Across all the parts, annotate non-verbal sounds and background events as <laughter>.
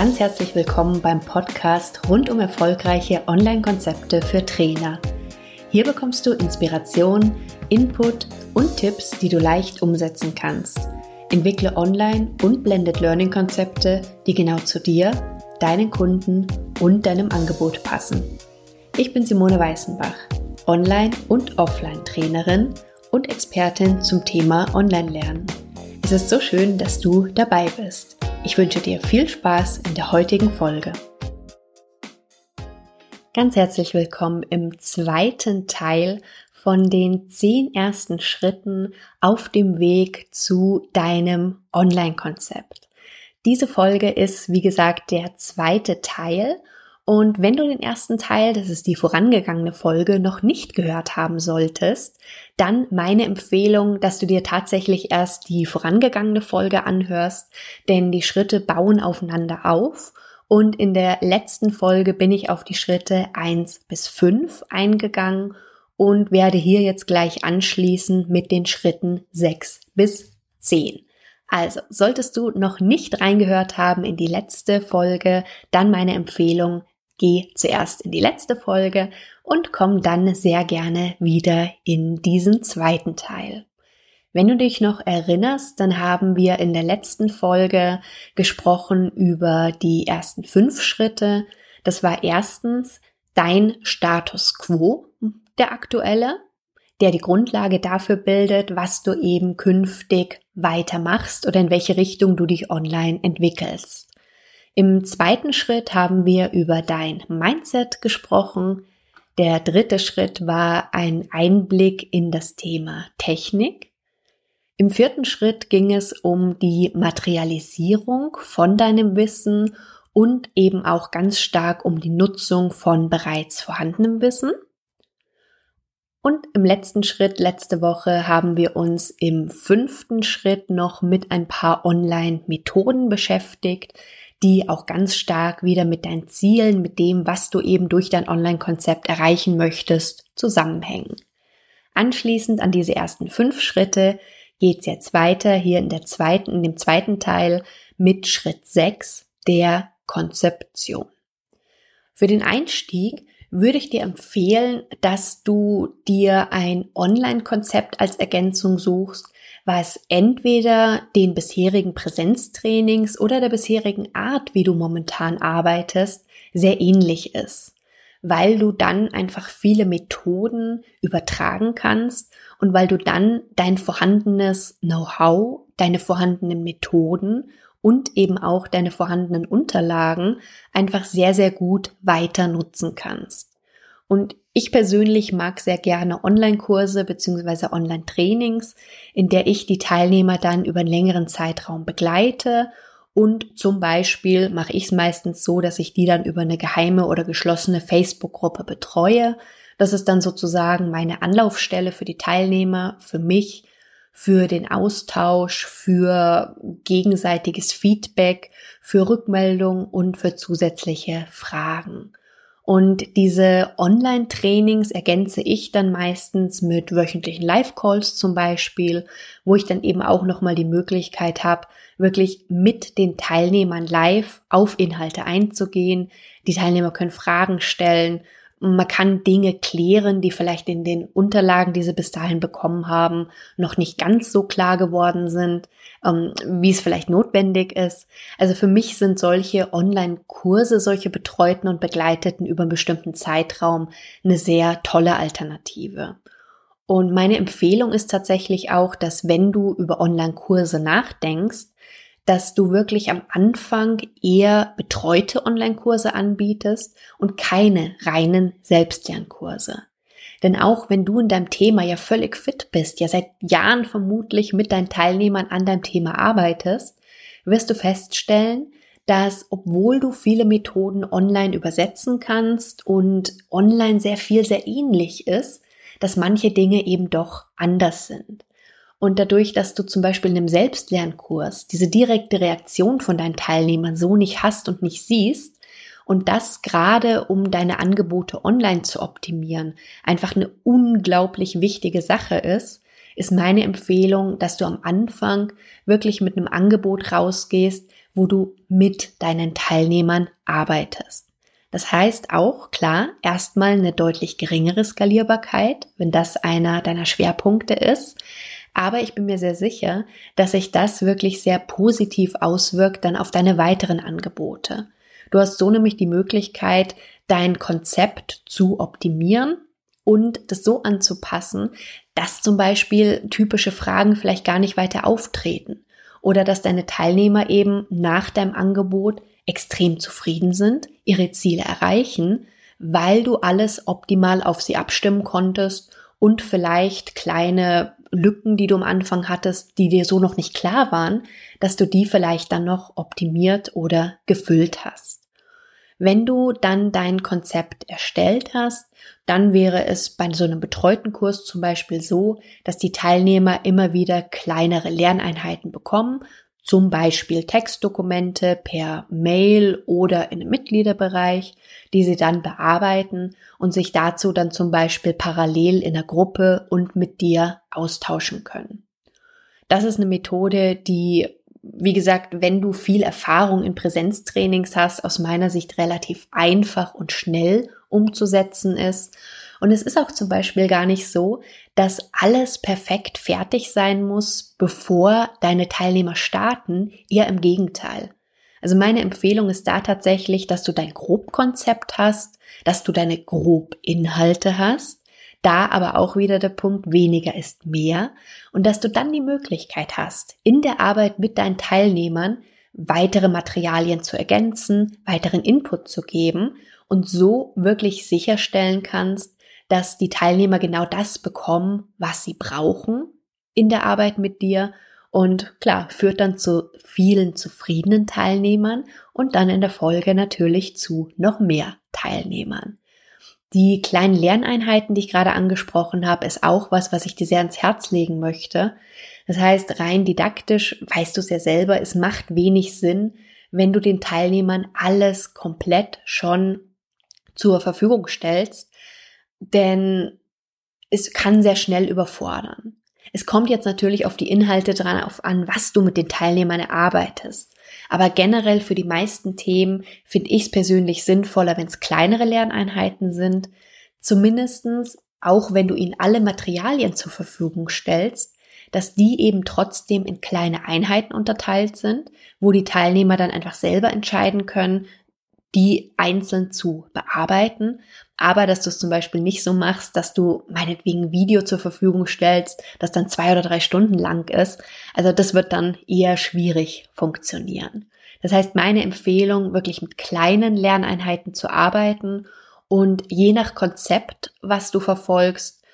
Ganz herzlich willkommen beim Podcast rund um erfolgreiche Online-Konzepte für Trainer. Hier bekommst du Inspiration, Input und Tipps, die du leicht umsetzen kannst. Entwickle Online- und Blended Learning-Konzepte, die genau zu dir, deinen Kunden und deinem Angebot passen. Ich bin Simone Weißenbach, Online- und Offline-Trainerin und Expertin zum Thema Online-Lernen. Es ist so schön, dass du dabei bist. Ich wünsche dir viel Spaß in der heutigen Folge. Ganz herzlich willkommen im zweiten Teil von den zehn ersten Schritten auf dem Weg zu deinem Online-Konzept. Diese Folge ist, wie gesagt, der zweite Teil und wenn du den ersten Teil, das ist die vorangegangene Folge, noch nicht gehört haben solltest, dann meine Empfehlung, dass du dir tatsächlich erst die vorangegangene Folge anhörst, denn die Schritte bauen aufeinander auf. Und in der letzten Folge bin ich auf die Schritte eins bis fünf eingegangen und werde hier jetzt gleich anschließen mit den Schritten sechs bis zehn. Also, solltest du noch nicht reingehört haben in die letzte Folge, dann meine Empfehlung, geh zuerst in die letzte Folge und komm dann sehr gerne wieder in diesen zweiten Teil. Wenn du dich noch erinnerst, dann haben wir in der letzten Folge gesprochen über die ersten fünf Schritte. Das war erstens dein Status quo, der aktuelle, der die Grundlage dafür bildet, was du eben künftig weitermachst oder in welche Richtung du dich online entwickelst. Im zweiten Schritt haben wir über dein Mindset gesprochen. Der dritte Schritt war ein Einblick in das Thema Technik. Im vierten Schritt ging es um die Materialisierung von deinem Wissen und eben auch ganz stark um die Nutzung von bereits vorhandenem Wissen. Und im letzten Schritt, letzte Woche, haben wir uns im fünften Schritt noch mit ein paar Online-Methoden beschäftigt, die auch ganz stark wieder mit deinen Zielen, mit dem, was du eben durch dein Online-Konzept erreichen möchtest, zusammenhängen. Anschließend an diese ersten fünf Schritte geht's jetzt weiter hier in der zweiten, in dem zweiten Teil mit Schritt sechs der Konzeption. Für den Einstieg würde ich dir empfehlen, dass du dir ein Online-Konzept als Ergänzung suchst, was entweder den bisherigen Präsenztrainings oder der bisherigen Art, wie du momentan arbeitest, sehr ähnlich ist, weil du dann einfach viele Methoden übertragen kannst und weil du dann dein vorhandenes Know-how, deine vorhandenen Methoden und eben auch deine vorhandenen Unterlagen einfach sehr, sehr gut weiter nutzen kannst. Und ich persönlich mag sehr gerne Online-Kurse beziehungsweise Online-Trainings, in der ich die Teilnehmer dann über einen längeren Zeitraum begleite und zum Beispiel mache ich es meistens so, dass ich die dann über eine geheime oder geschlossene Facebook-Gruppe betreue. Das ist dann sozusagen meine Anlaufstelle für die Teilnehmer, für mich, für den Austausch, für gegenseitiges Feedback, für Rückmeldung und für zusätzliche Fragen. Und diese Online-Trainings ergänze ich dann meistens mit wöchentlichen Live-Calls zum Beispiel, wo ich dann eben auch nochmal die Möglichkeit habe, wirklich mit den Teilnehmern live auf Inhalte einzugehen. Die Teilnehmer können Fragen stellen man kann Dinge klären, die vielleicht in den Unterlagen, die sie bis dahin bekommen haben, noch nicht ganz so klar geworden sind, ähm, wie es vielleicht notwendig ist. Also für mich sind solche Online-Kurse, solche betreuten und begleiteten über einen bestimmten Zeitraum eine sehr tolle Alternative. Und meine Empfehlung ist tatsächlich auch, dass wenn du über Online-Kurse nachdenkst, dass du wirklich am Anfang eher betreute Online-Kurse anbietest und keine reinen Selbstlernkurse. Denn auch wenn du in deinem Thema ja völlig fit bist, ja seit Jahren vermutlich mit deinen Teilnehmern an deinem Thema arbeitest, wirst du feststellen, dass obwohl du viele Methoden online übersetzen kannst und online sehr viel sehr ähnlich ist, dass manche Dinge eben doch anders sind. Und dadurch, dass du zum Beispiel in einem Selbstlernkurs diese direkte Reaktion von deinen Teilnehmern so nicht hast und nicht siehst, und das gerade um deine Angebote online zu optimieren, einfach eine unglaublich wichtige Sache ist, ist meine Empfehlung, dass du am Anfang wirklich mit einem Angebot rausgehst, wo du mit deinen Teilnehmern arbeitest. Das heißt auch, klar, erstmal eine deutlich geringere Skalierbarkeit, wenn das einer deiner Schwerpunkte ist. Aber ich bin mir sehr sicher, dass sich das wirklich sehr positiv auswirkt dann auf deine weiteren Angebote. Du hast so nämlich die Möglichkeit, dein Konzept zu optimieren und das so anzupassen, dass zum Beispiel typische Fragen vielleicht gar nicht weiter auftreten oder dass deine Teilnehmer eben nach deinem Angebot extrem zufrieden sind, ihre Ziele erreichen, weil du alles optimal auf sie abstimmen konntest und vielleicht kleine Lücken, die du am Anfang hattest, die dir so noch nicht klar waren, dass du die vielleicht dann noch optimiert oder gefüllt hast. Wenn du dann dein Konzept erstellt hast, dann wäre es bei so einem betreuten Kurs zum Beispiel so, dass die Teilnehmer immer wieder kleinere Lerneinheiten bekommen, zum Beispiel Textdokumente per Mail oder in einem Mitgliederbereich, die sie dann bearbeiten und sich dazu dann zum Beispiel parallel in der Gruppe und mit dir austauschen können. Das ist eine Methode, die wie gesagt, wenn du viel Erfahrung in Präsenztrainings hast, aus meiner Sicht relativ einfach und schnell umzusetzen ist. Und es ist auch zum Beispiel gar nicht so, dass alles perfekt fertig sein muss, bevor deine Teilnehmer starten. Eher im Gegenteil. Also meine Empfehlung ist da tatsächlich, dass du dein Grobkonzept hast, dass du deine Grobinhalte hast da aber auch wieder der Punkt, weniger ist mehr und dass du dann die Möglichkeit hast, in der Arbeit mit deinen Teilnehmern weitere Materialien zu ergänzen, weiteren Input zu geben und so wirklich sicherstellen kannst, dass die Teilnehmer genau das bekommen, was sie brauchen in der Arbeit mit dir und klar, führt dann zu vielen zufriedenen Teilnehmern und dann in der Folge natürlich zu noch mehr Teilnehmern. Die kleinen Lerneinheiten, die ich gerade angesprochen habe, ist auch was, was ich dir sehr ans Herz legen möchte. Das heißt, rein didaktisch weißt du es ja selber, es macht wenig Sinn, wenn du den Teilnehmern alles komplett schon zur Verfügung stellst, denn es kann sehr schnell überfordern. Es kommt jetzt natürlich auf die Inhalte dran auf an, was du mit den Teilnehmern erarbeitest. Aber generell für die meisten Themen finde ich es persönlich sinnvoller, wenn es kleinere Lerneinheiten sind. Zumindestens, auch wenn du ihnen alle Materialien zur Verfügung stellst, dass die eben trotzdem in kleine Einheiten unterteilt sind, wo die Teilnehmer dann einfach selber entscheiden können, die einzeln zu bearbeiten, aber dass du es zum Beispiel nicht so machst, dass du meinetwegen ein Video zur Verfügung stellst, das dann zwei oder drei Stunden lang ist. Also das wird dann eher schwierig funktionieren. Das heißt, meine Empfehlung, wirklich mit kleinen Lerneinheiten zu arbeiten und je nach Konzept, was du verfolgst,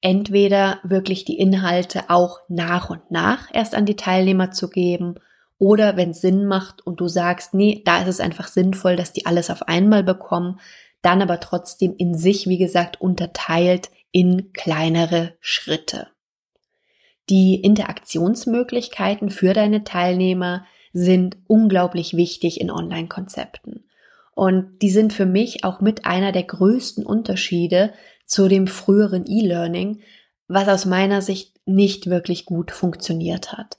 entweder wirklich die Inhalte auch nach und nach erst an die Teilnehmer zu geben oder wenn es Sinn macht und du sagst, nee, da ist es einfach sinnvoll, dass die alles auf einmal bekommen, dann aber trotzdem in sich, wie gesagt, unterteilt in kleinere Schritte. Die Interaktionsmöglichkeiten für deine Teilnehmer sind unglaublich wichtig in Online-Konzepten. Und die sind für mich auch mit einer der größten Unterschiede zu dem früheren E-Learning, was aus meiner Sicht nicht wirklich gut funktioniert hat.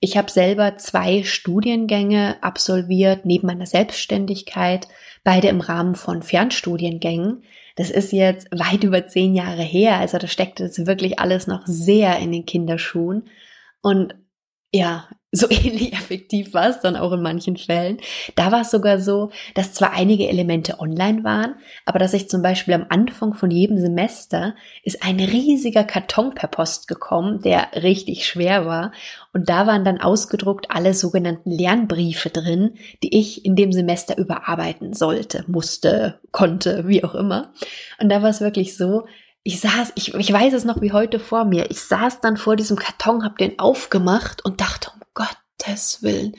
Ich habe selber zwei Studiengänge absolviert neben meiner Selbstständigkeit, beide im Rahmen von Fernstudiengängen. Das ist jetzt weit über zehn Jahre her, also da steckt jetzt wirklich alles noch sehr in den Kinderschuhen. Und ja, so <laughs> ähnlich effektiv war es dann auch in manchen Fällen. Da war es sogar so, dass zwar einige Elemente online waren, aber dass ich zum Beispiel am Anfang von jedem Semester ist ein riesiger Karton per Post gekommen, der richtig schwer war. Und da waren dann ausgedruckt alle sogenannten Lernbriefe drin, die ich in dem Semester überarbeiten sollte, musste, konnte, wie auch immer. Und da war es wirklich so, ich saß, ich, ich weiß es noch wie heute vor mir. Ich saß dann vor diesem Karton, hab den aufgemacht und dachte, Gottes Willen,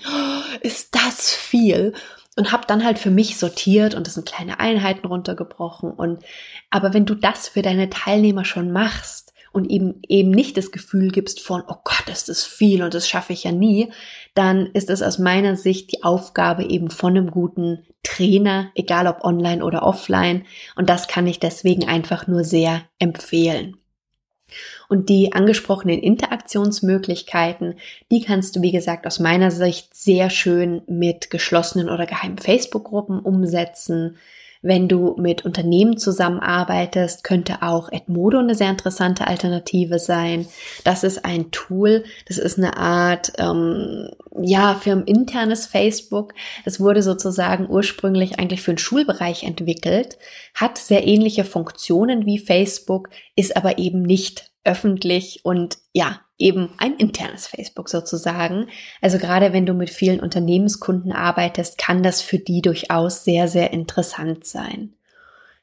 ist das viel? Und hab dann halt für mich sortiert und das sind kleine Einheiten runtergebrochen. Und aber wenn du das für deine Teilnehmer schon machst, und eben eben nicht das Gefühl gibst von, oh Gott, ist das viel und das schaffe ich ja nie, dann ist es aus meiner Sicht die Aufgabe eben von einem guten Trainer, egal ob online oder offline. Und das kann ich deswegen einfach nur sehr empfehlen. Und die angesprochenen Interaktionsmöglichkeiten, die kannst du, wie gesagt, aus meiner Sicht sehr schön mit geschlossenen oder geheimen Facebook-Gruppen umsetzen. Wenn du mit Unternehmen zusammenarbeitest, könnte auch Edmodo eine sehr interessante Alternative sein. Das ist ein Tool, das ist eine Art, ähm, ja, firmeninternes Facebook. Es wurde sozusagen ursprünglich eigentlich für den Schulbereich entwickelt, hat sehr ähnliche Funktionen wie Facebook, ist aber eben nicht öffentlich und ja, eben ein internes Facebook sozusagen. Also gerade wenn du mit vielen Unternehmenskunden arbeitest, kann das für die durchaus sehr, sehr interessant sein.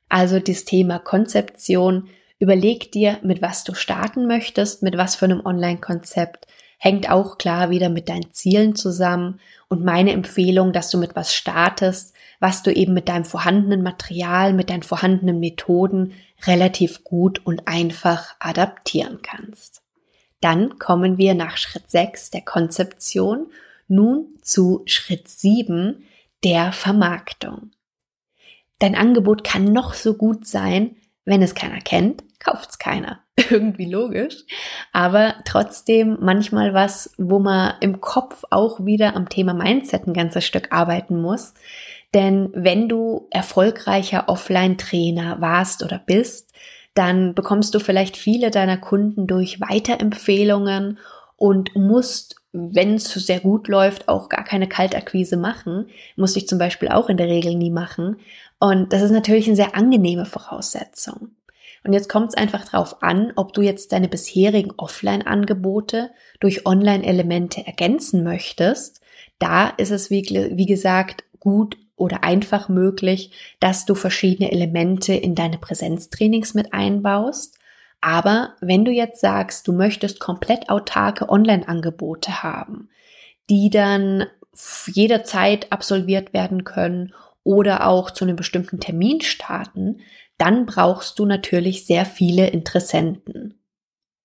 Also das Thema Konzeption, überleg dir, mit was du starten möchtest, mit was für einem Online-Konzept, hängt auch klar wieder mit deinen Zielen zusammen und meine Empfehlung, dass du mit was startest, was du eben mit deinem vorhandenen Material, mit deinen vorhandenen Methoden relativ gut und einfach adaptieren kannst. Dann kommen wir nach Schritt 6 der Konzeption nun zu Schritt 7 der Vermarktung. Dein Angebot kann noch so gut sein, wenn es keiner kennt, kauft es keiner. <laughs> Irgendwie logisch. Aber trotzdem manchmal was, wo man im Kopf auch wieder am Thema Mindset ein ganzes Stück arbeiten muss. Denn wenn du erfolgreicher Offline-Trainer warst oder bist, dann bekommst du vielleicht viele deiner Kunden durch Weiterempfehlungen und musst, wenn es sehr gut läuft, auch gar keine Kaltakquise machen. Muss ich zum Beispiel auch in der Regel nie machen. Und das ist natürlich eine sehr angenehme Voraussetzung. Und jetzt kommt es einfach darauf an, ob du jetzt deine bisherigen Offline-Angebote durch Online-Elemente ergänzen möchtest. Da ist es, wie, wie gesagt, gut oder einfach möglich, dass du verschiedene Elemente in deine Präsenztrainings mit einbaust. Aber wenn du jetzt sagst, du möchtest komplett autarke Online-Angebote haben, die dann jederzeit absolviert werden können oder auch zu einem bestimmten Termin starten, dann brauchst du natürlich sehr viele Interessenten.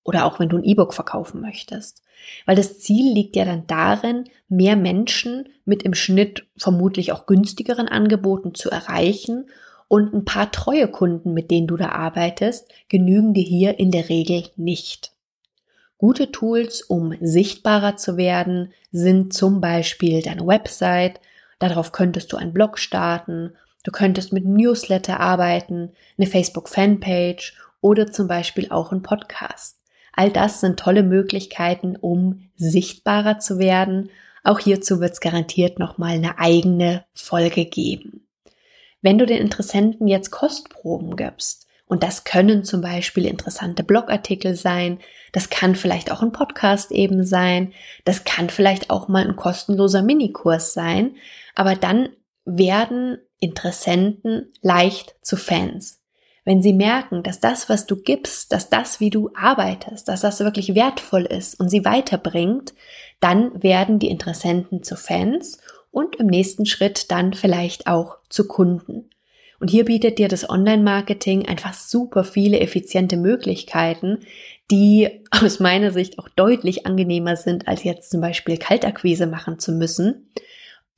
Oder auch wenn du ein E-Book verkaufen möchtest. Weil das Ziel liegt ja dann darin, mehr Menschen mit im Schnitt vermutlich auch günstigeren Angeboten zu erreichen und ein paar treue Kunden, mit denen du da arbeitest, genügen dir hier in der Regel nicht. Gute Tools, um sichtbarer zu werden, sind zum Beispiel deine Website. Darauf könntest du einen Blog starten. Du könntest mit Newsletter arbeiten, eine Facebook-Fanpage oder zum Beispiel auch ein Podcast. All das sind tolle Möglichkeiten, um sichtbarer zu werden. Auch hierzu wird es garantiert nochmal eine eigene Folge geben. Wenn du den Interessenten jetzt Kostproben gibst, und das können zum Beispiel interessante Blogartikel sein, das kann vielleicht auch ein Podcast eben sein, das kann vielleicht auch mal ein kostenloser Minikurs sein, aber dann werden Interessenten leicht zu Fans wenn sie merken, dass das, was du gibst, dass das, wie du arbeitest, dass das wirklich wertvoll ist und sie weiterbringt, dann werden die Interessenten zu Fans und im nächsten Schritt dann vielleicht auch zu Kunden. Und hier bietet dir das Online-Marketing einfach super viele effiziente Möglichkeiten, die aus meiner Sicht auch deutlich angenehmer sind, als jetzt zum Beispiel Kaltakquise machen zu müssen.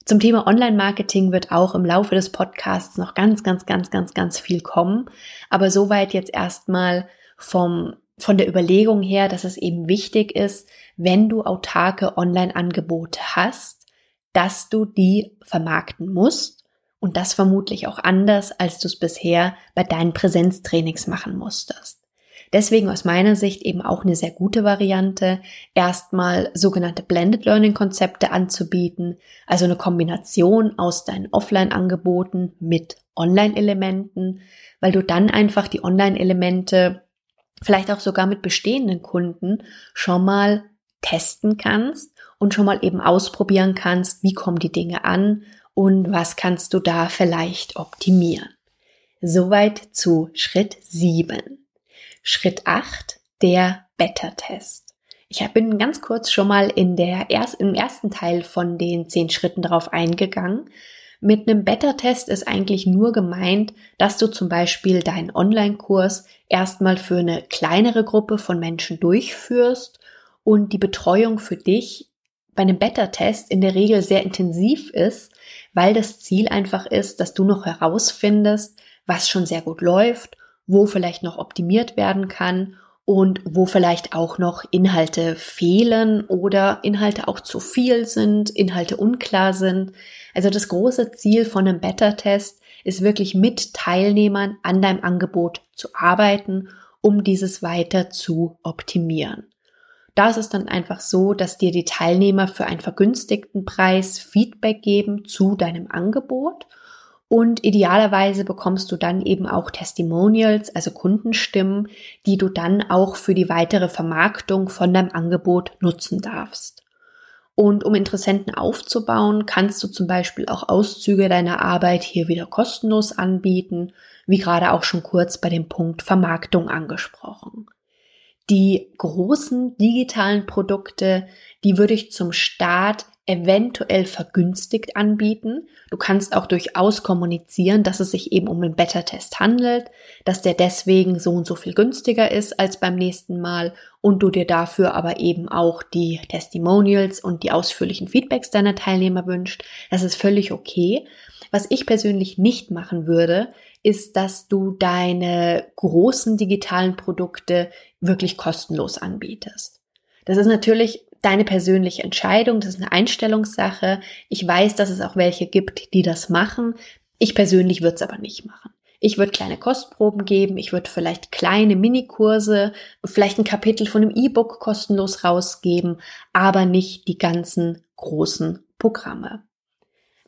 Zum Thema Online-Marketing wird auch im Laufe des Podcasts noch ganz, ganz, ganz, ganz, ganz viel kommen. Aber soweit jetzt erstmal vom, von der Überlegung her, dass es eben wichtig ist, wenn du autarke Online-Angebote hast, dass du die vermarkten musst und das vermutlich auch anders, als du es bisher bei deinen Präsenztrainings machen musstest. Deswegen aus meiner Sicht eben auch eine sehr gute Variante, erstmal sogenannte Blended Learning Konzepte anzubieten, also eine Kombination aus deinen Offline-Angeboten mit Online-Elementen, weil du dann einfach die Online-Elemente vielleicht auch sogar mit bestehenden Kunden schon mal testen kannst und schon mal eben ausprobieren kannst, wie kommen die Dinge an und was kannst du da vielleicht optimieren. Soweit zu Schritt 7. Schritt 8, der Beta-Test. Ich bin ganz kurz schon mal in der erst, im ersten Teil von den zehn Schritten darauf eingegangen. Mit einem Beta-Test ist eigentlich nur gemeint, dass du zum Beispiel deinen Online-Kurs erstmal für eine kleinere Gruppe von Menschen durchführst und die Betreuung für dich bei einem Beta-Test in der Regel sehr intensiv ist, weil das Ziel einfach ist, dass du noch herausfindest, was schon sehr gut läuft wo vielleicht noch optimiert werden kann und wo vielleicht auch noch Inhalte fehlen oder Inhalte auch zu viel sind, Inhalte unklar sind. Also das große Ziel von einem Beta-Test ist wirklich mit Teilnehmern an deinem Angebot zu arbeiten, um dieses weiter zu optimieren. Da ist es dann einfach so, dass dir die Teilnehmer für einen vergünstigten Preis Feedback geben zu deinem Angebot und idealerweise bekommst du dann eben auch Testimonials, also Kundenstimmen, die du dann auch für die weitere Vermarktung von deinem Angebot nutzen darfst. Und um Interessenten aufzubauen, kannst du zum Beispiel auch Auszüge deiner Arbeit hier wieder kostenlos anbieten, wie gerade auch schon kurz bei dem Punkt Vermarktung angesprochen. Die großen digitalen Produkte, die würde ich zum Start eventuell vergünstigt anbieten. Du kannst auch durchaus kommunizieren, dass es sich eben um einen Beta-Test handelt, dass der deswegen so und so viel günstiger ist als beim nächsten Mal und du dir dafür aber eben auch die Testimonials und die ausführlichen Feedbacks deiner Teilnehmer wünscht. Das ist völlig okay. Was ich persönlich nicht machen würde, ist, dass du deine großen digitalen Produkte wirklich kostenlos anbietest. Das ist natürlich deine persönliche Entscheidung, das ist eine Einstellungssache. Ich weiß, dass es auch welche gibt, die das machen. Ich persönlich würde es aber nicht machen. Ich würde kleine Kostproben geben, ich würde vielleicht kleine Minikurse, vielleicht ein Kapitel von einem E-Book kostenlos rausgeben, aber nicht die ganzen großen Programme.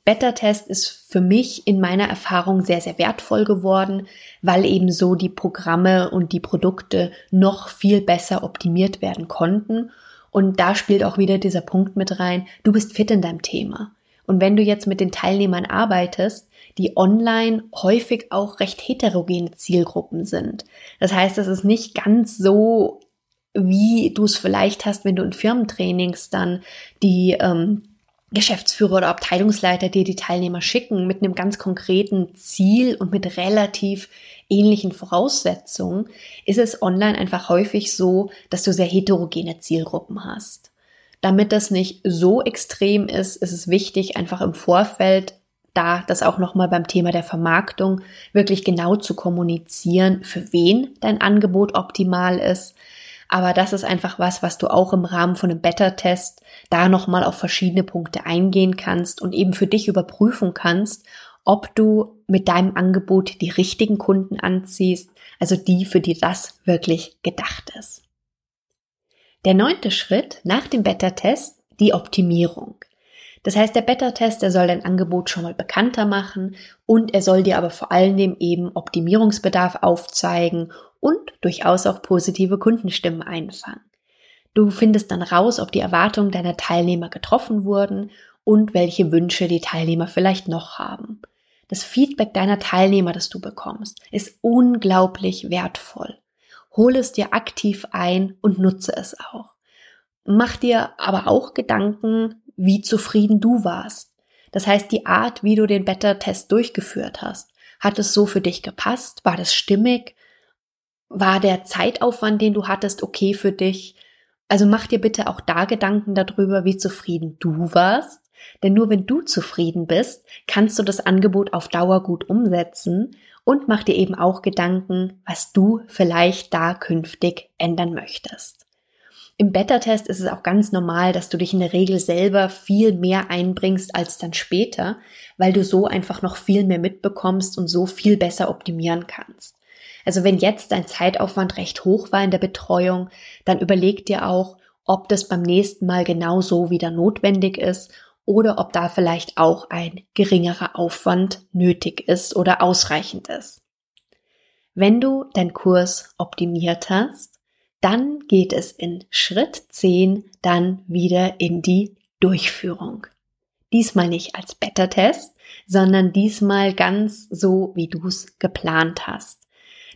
Beta-Test ist für mich in meiner Erfahrung sehr, sehr wertvoll geworden, weil eben so die Programme und die Produkte noch viel besser optimiert werden konnten und da spielt auch wieder dieser Punkt mit rein, du bist fit in deinem Thema. Und wenn du jetzt mit den Teilnehmern arbeitest, die online häufig auch recht heterogene Zielgruppen sind. Das heißt, es ist nicht ganz so, wie du es vielleicht hast, wenn du in Firmentrainings dann die ähm, Geschäftsführer oder Abteilungsleiter dir die Teilnehmer schicken mit einem ganz konkreten Ziel und mit relativ ähnlichen Voraussetzungen, ist es online einfach häufig so, dass du sehr heterogene Zielgruppen hast. Damit das nicht so extrem ist, ist es wichtig, einfach im Vorfeld da das auch nochmal beim Thema der Vermarktung wirklich genau zu kommunizieren, für wen dein Angebot optimal ist. Aber das ist einfach was, was du auch im Rahmen von einem Beta-Test da nochmal auf verschiedene Punkte eingehen kannst und eben für dich überprüfen kannst, ob du mit deinem Angebot die richtigen Kunden anziehst, also die, für die das wirklich gedacht ist. Der neunte Schritt nach dem Beta-Test, die Optimierung. Das heißt, der Beta-Test, der soll dein Angebot schon mal bekannter machen und er soll dir aber vor allen Dingen eben Optimierungsbedarf aufzeigen und durchaus auch positive Kundenstimmen einfangen. Du findest dann raus, ob die Erwartungen deiner Teilnehmer getroffen wurden und welche Wünsche die Teilnehmer vielleicht noch haben. Das Feedback deiner Teilnehmer, das du bekommst, ist unglaublich wertvoll. Hole es dir aktiv ein und nutze es auch. Mach dir aber auch Gedanken, wie zufrieden du warst. Das heißt, die Art, wie du den Better-Test durchgeführt hast. Hat es so für dich gepasst? War das stimmig? War der Zeitaufwand, den du hattest, okay für dich? Also mach dir bitte auch da Gedanken darüber, wie zufrieden du warst denn nur wenn du zufrieden bist, kannst du das Angebot auf Dauer gut umsetzen und mach dir eben auch Gedanken, was du vielleicht da künftig ändern möchtest. Im Beta-Test ist es auch ganz normal, dass du dich in der Regel selber viel mehr einbringst als dann später, weil du so einfach noch viel mehr mitbekommst und so viel besser optimieren kannst. Also wenn jetzt dein Zeitaufwand recht hoch war in der Betreuung, dann überleg dir auch, ob das beim nächsten Mal genauso wieder notwendig ist oder ob da vielleicht auch ein geringerer Aufwand nötig ist oder ausreichend ist. Wenn du deinen Kurs optimiert hast, dann geht es in Schritt 10 dann wieder in die Durchführung. Diesmal nicht als Beta-Test, sondern diesmal ganz so, wie du es geplant hast.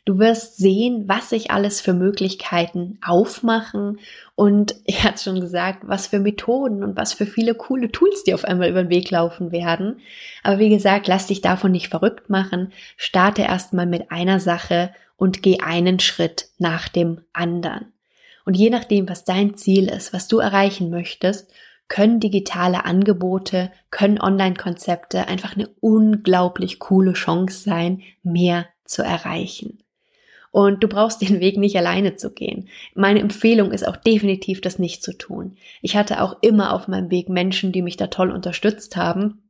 Du wirst sehen, was sich alles für Möglichkeiten aufmachen und <laughs> er hat schon gesagt, was für Methoden und was für viele coole Tools dir auf einmal über den Weg laufen werden. Aber wie gesagt, lass dich davon nicht verrückt machen. Starte erstmal mit einer Sache und geh einen Schritt nach dem anderen. Und je nachdem, was dein Ziel ist, was du erreichen möchtest, können digitale Angebote, können Online-Konzepte einfach eine unglaublich coole Chance sein, mehr zu erreichen. und du brauchst den Weg nicht alleine zu gehen. Meine Empfehlung ist auch definitiv, das nicht zu tun. Ich hatte auch immer auf meinem Weg Menschen, die mich da toll unterstützt haben.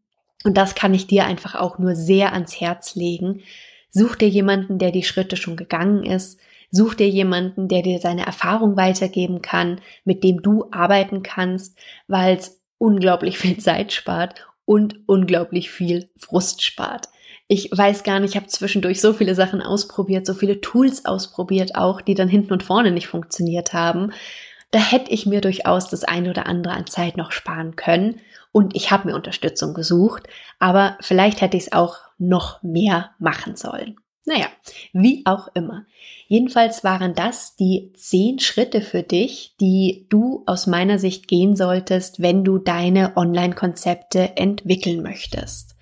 Und das kann ich dir einfach auch nur sehr ans Herz legen. Such dir jemanden, der die Schritte schon gegangen ist. Such dir jemanden, der dir seine Erfahrung weitergeben kann, mit dem du arbeiten kannst, weil es unglaublich viel Zeit spart und unglaublich viel Frust spart. Ich weiß gar nicht, ich habe zwischendurch so viele Sachen ausprobiert, so viele Tools ausprobiert auch, die dann hinten und vorne nicht funktioniert haben. Da hätte ich mir durchaus das eine oder andere an Zeit noch sparen können. Und ich habe mir Unterstützung gesucht, aber vielleicht hätte ich es auch noch mehr machen sollen. Naja, wie auch immer. Jedenfalls waren das die zehn Schritte für dich, die du aus meiner Sicht gehen solltest, wenn du deine Online-Konzepte entwickeln möchtest.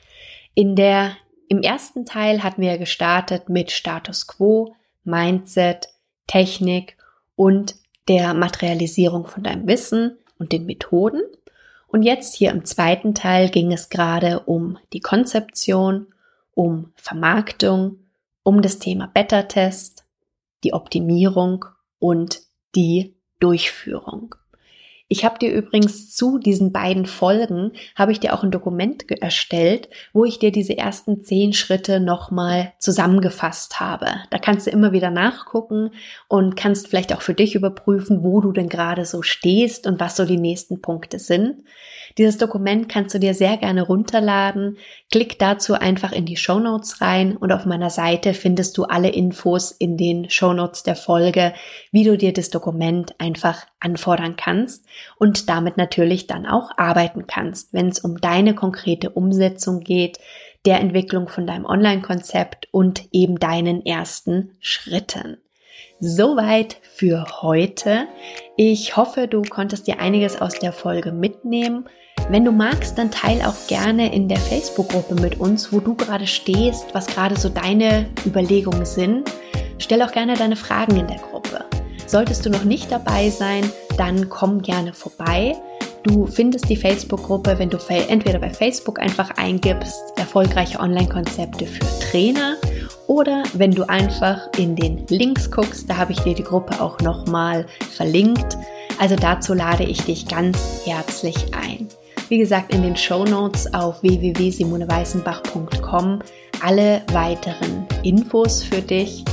In der im ersten Teil hatten wir gestartet mit Status Quo, Mindset, Technik und der Materialisierung von deinem Wissen und den Methoden. Und jetzt hier im zweiten Teil ging es gerade um die Konzeption, um Vermarktung, um das Thema Beta-Test, die Optimierung und die Durchführung. Ich habe dir übrigens zu diesen beiden Folgen, habe ich dir auch ein Dokument erstellt, wo ich dir diese ersten zehn Schritte nochmal zusammengefasst habe. Da kannst du immer wieder nachgucken und kannst vielleicht auch für dich überprüfen, wo du denn gerade so stehst und was so die nächsten Punkte sind. Dieses Dokument kannst du dir sehr gerne runterladen. Klick dazu einfach in die Show Notes rein und auf meiner Seite findest du alle Infos in den Show Notes der Folge, wie du dir das Dokument einfach anfordern kannst und damit natürlich dann auch arbeiten kannst, wenn es um deine konkrete Umsetzung geht, der Entwicklung von deinem Online-Konzept und eben deinen ersten Schritten. Soweit für heute. Ich hoffe, du konntest dir einiges aus der Folge mitnehmen. Wenn du magst, dann teil auch gerne in der Facebook-Gruppe mit uns, wo du gerade stehst, was gerade so deine Überlegungen sind. Stell auch gerne deine Fragen in der Gruppe. Solltest du noch nicht dabei sein, dann komm gerne vorbei. Du findest die Facebook-Gruppe, wenn du entweder bei Facebook einfach eingibst, erfolgreiche Online-Konzepte für Trainer oder wenn du einfach in den Links guckst, da habe ich dir die Gruppe auch nochmal verlinkt. Also dazu lade ich dich ganz herzlich ein. Wie gesagt, in den Show Notes auf www.simoneweißenbach.com alle weiteren Infos für dich.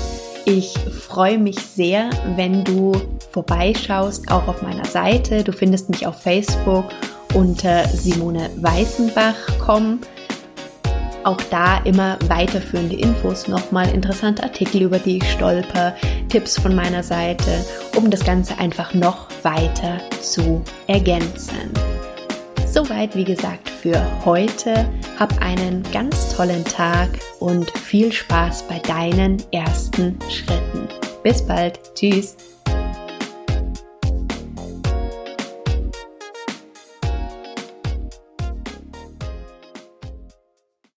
Ich freue mich sehr, wenn du vorbeischaust, auch auf meiner Seite. Du findest mich auf Facebook unter Simone Weißenbach.com. Auch da immer weiterführende Infos, nochmal interessante Artikel, über die ich stolper, Tipps von meiner Seite, um das Ganze einfach noch weiter zu ergänzen. Soweit, wie gesagt, für heute. Hab einen ganz tollen Tag und viel Spaß bei deinen ersten Schritten. Bis bald. Tschüss.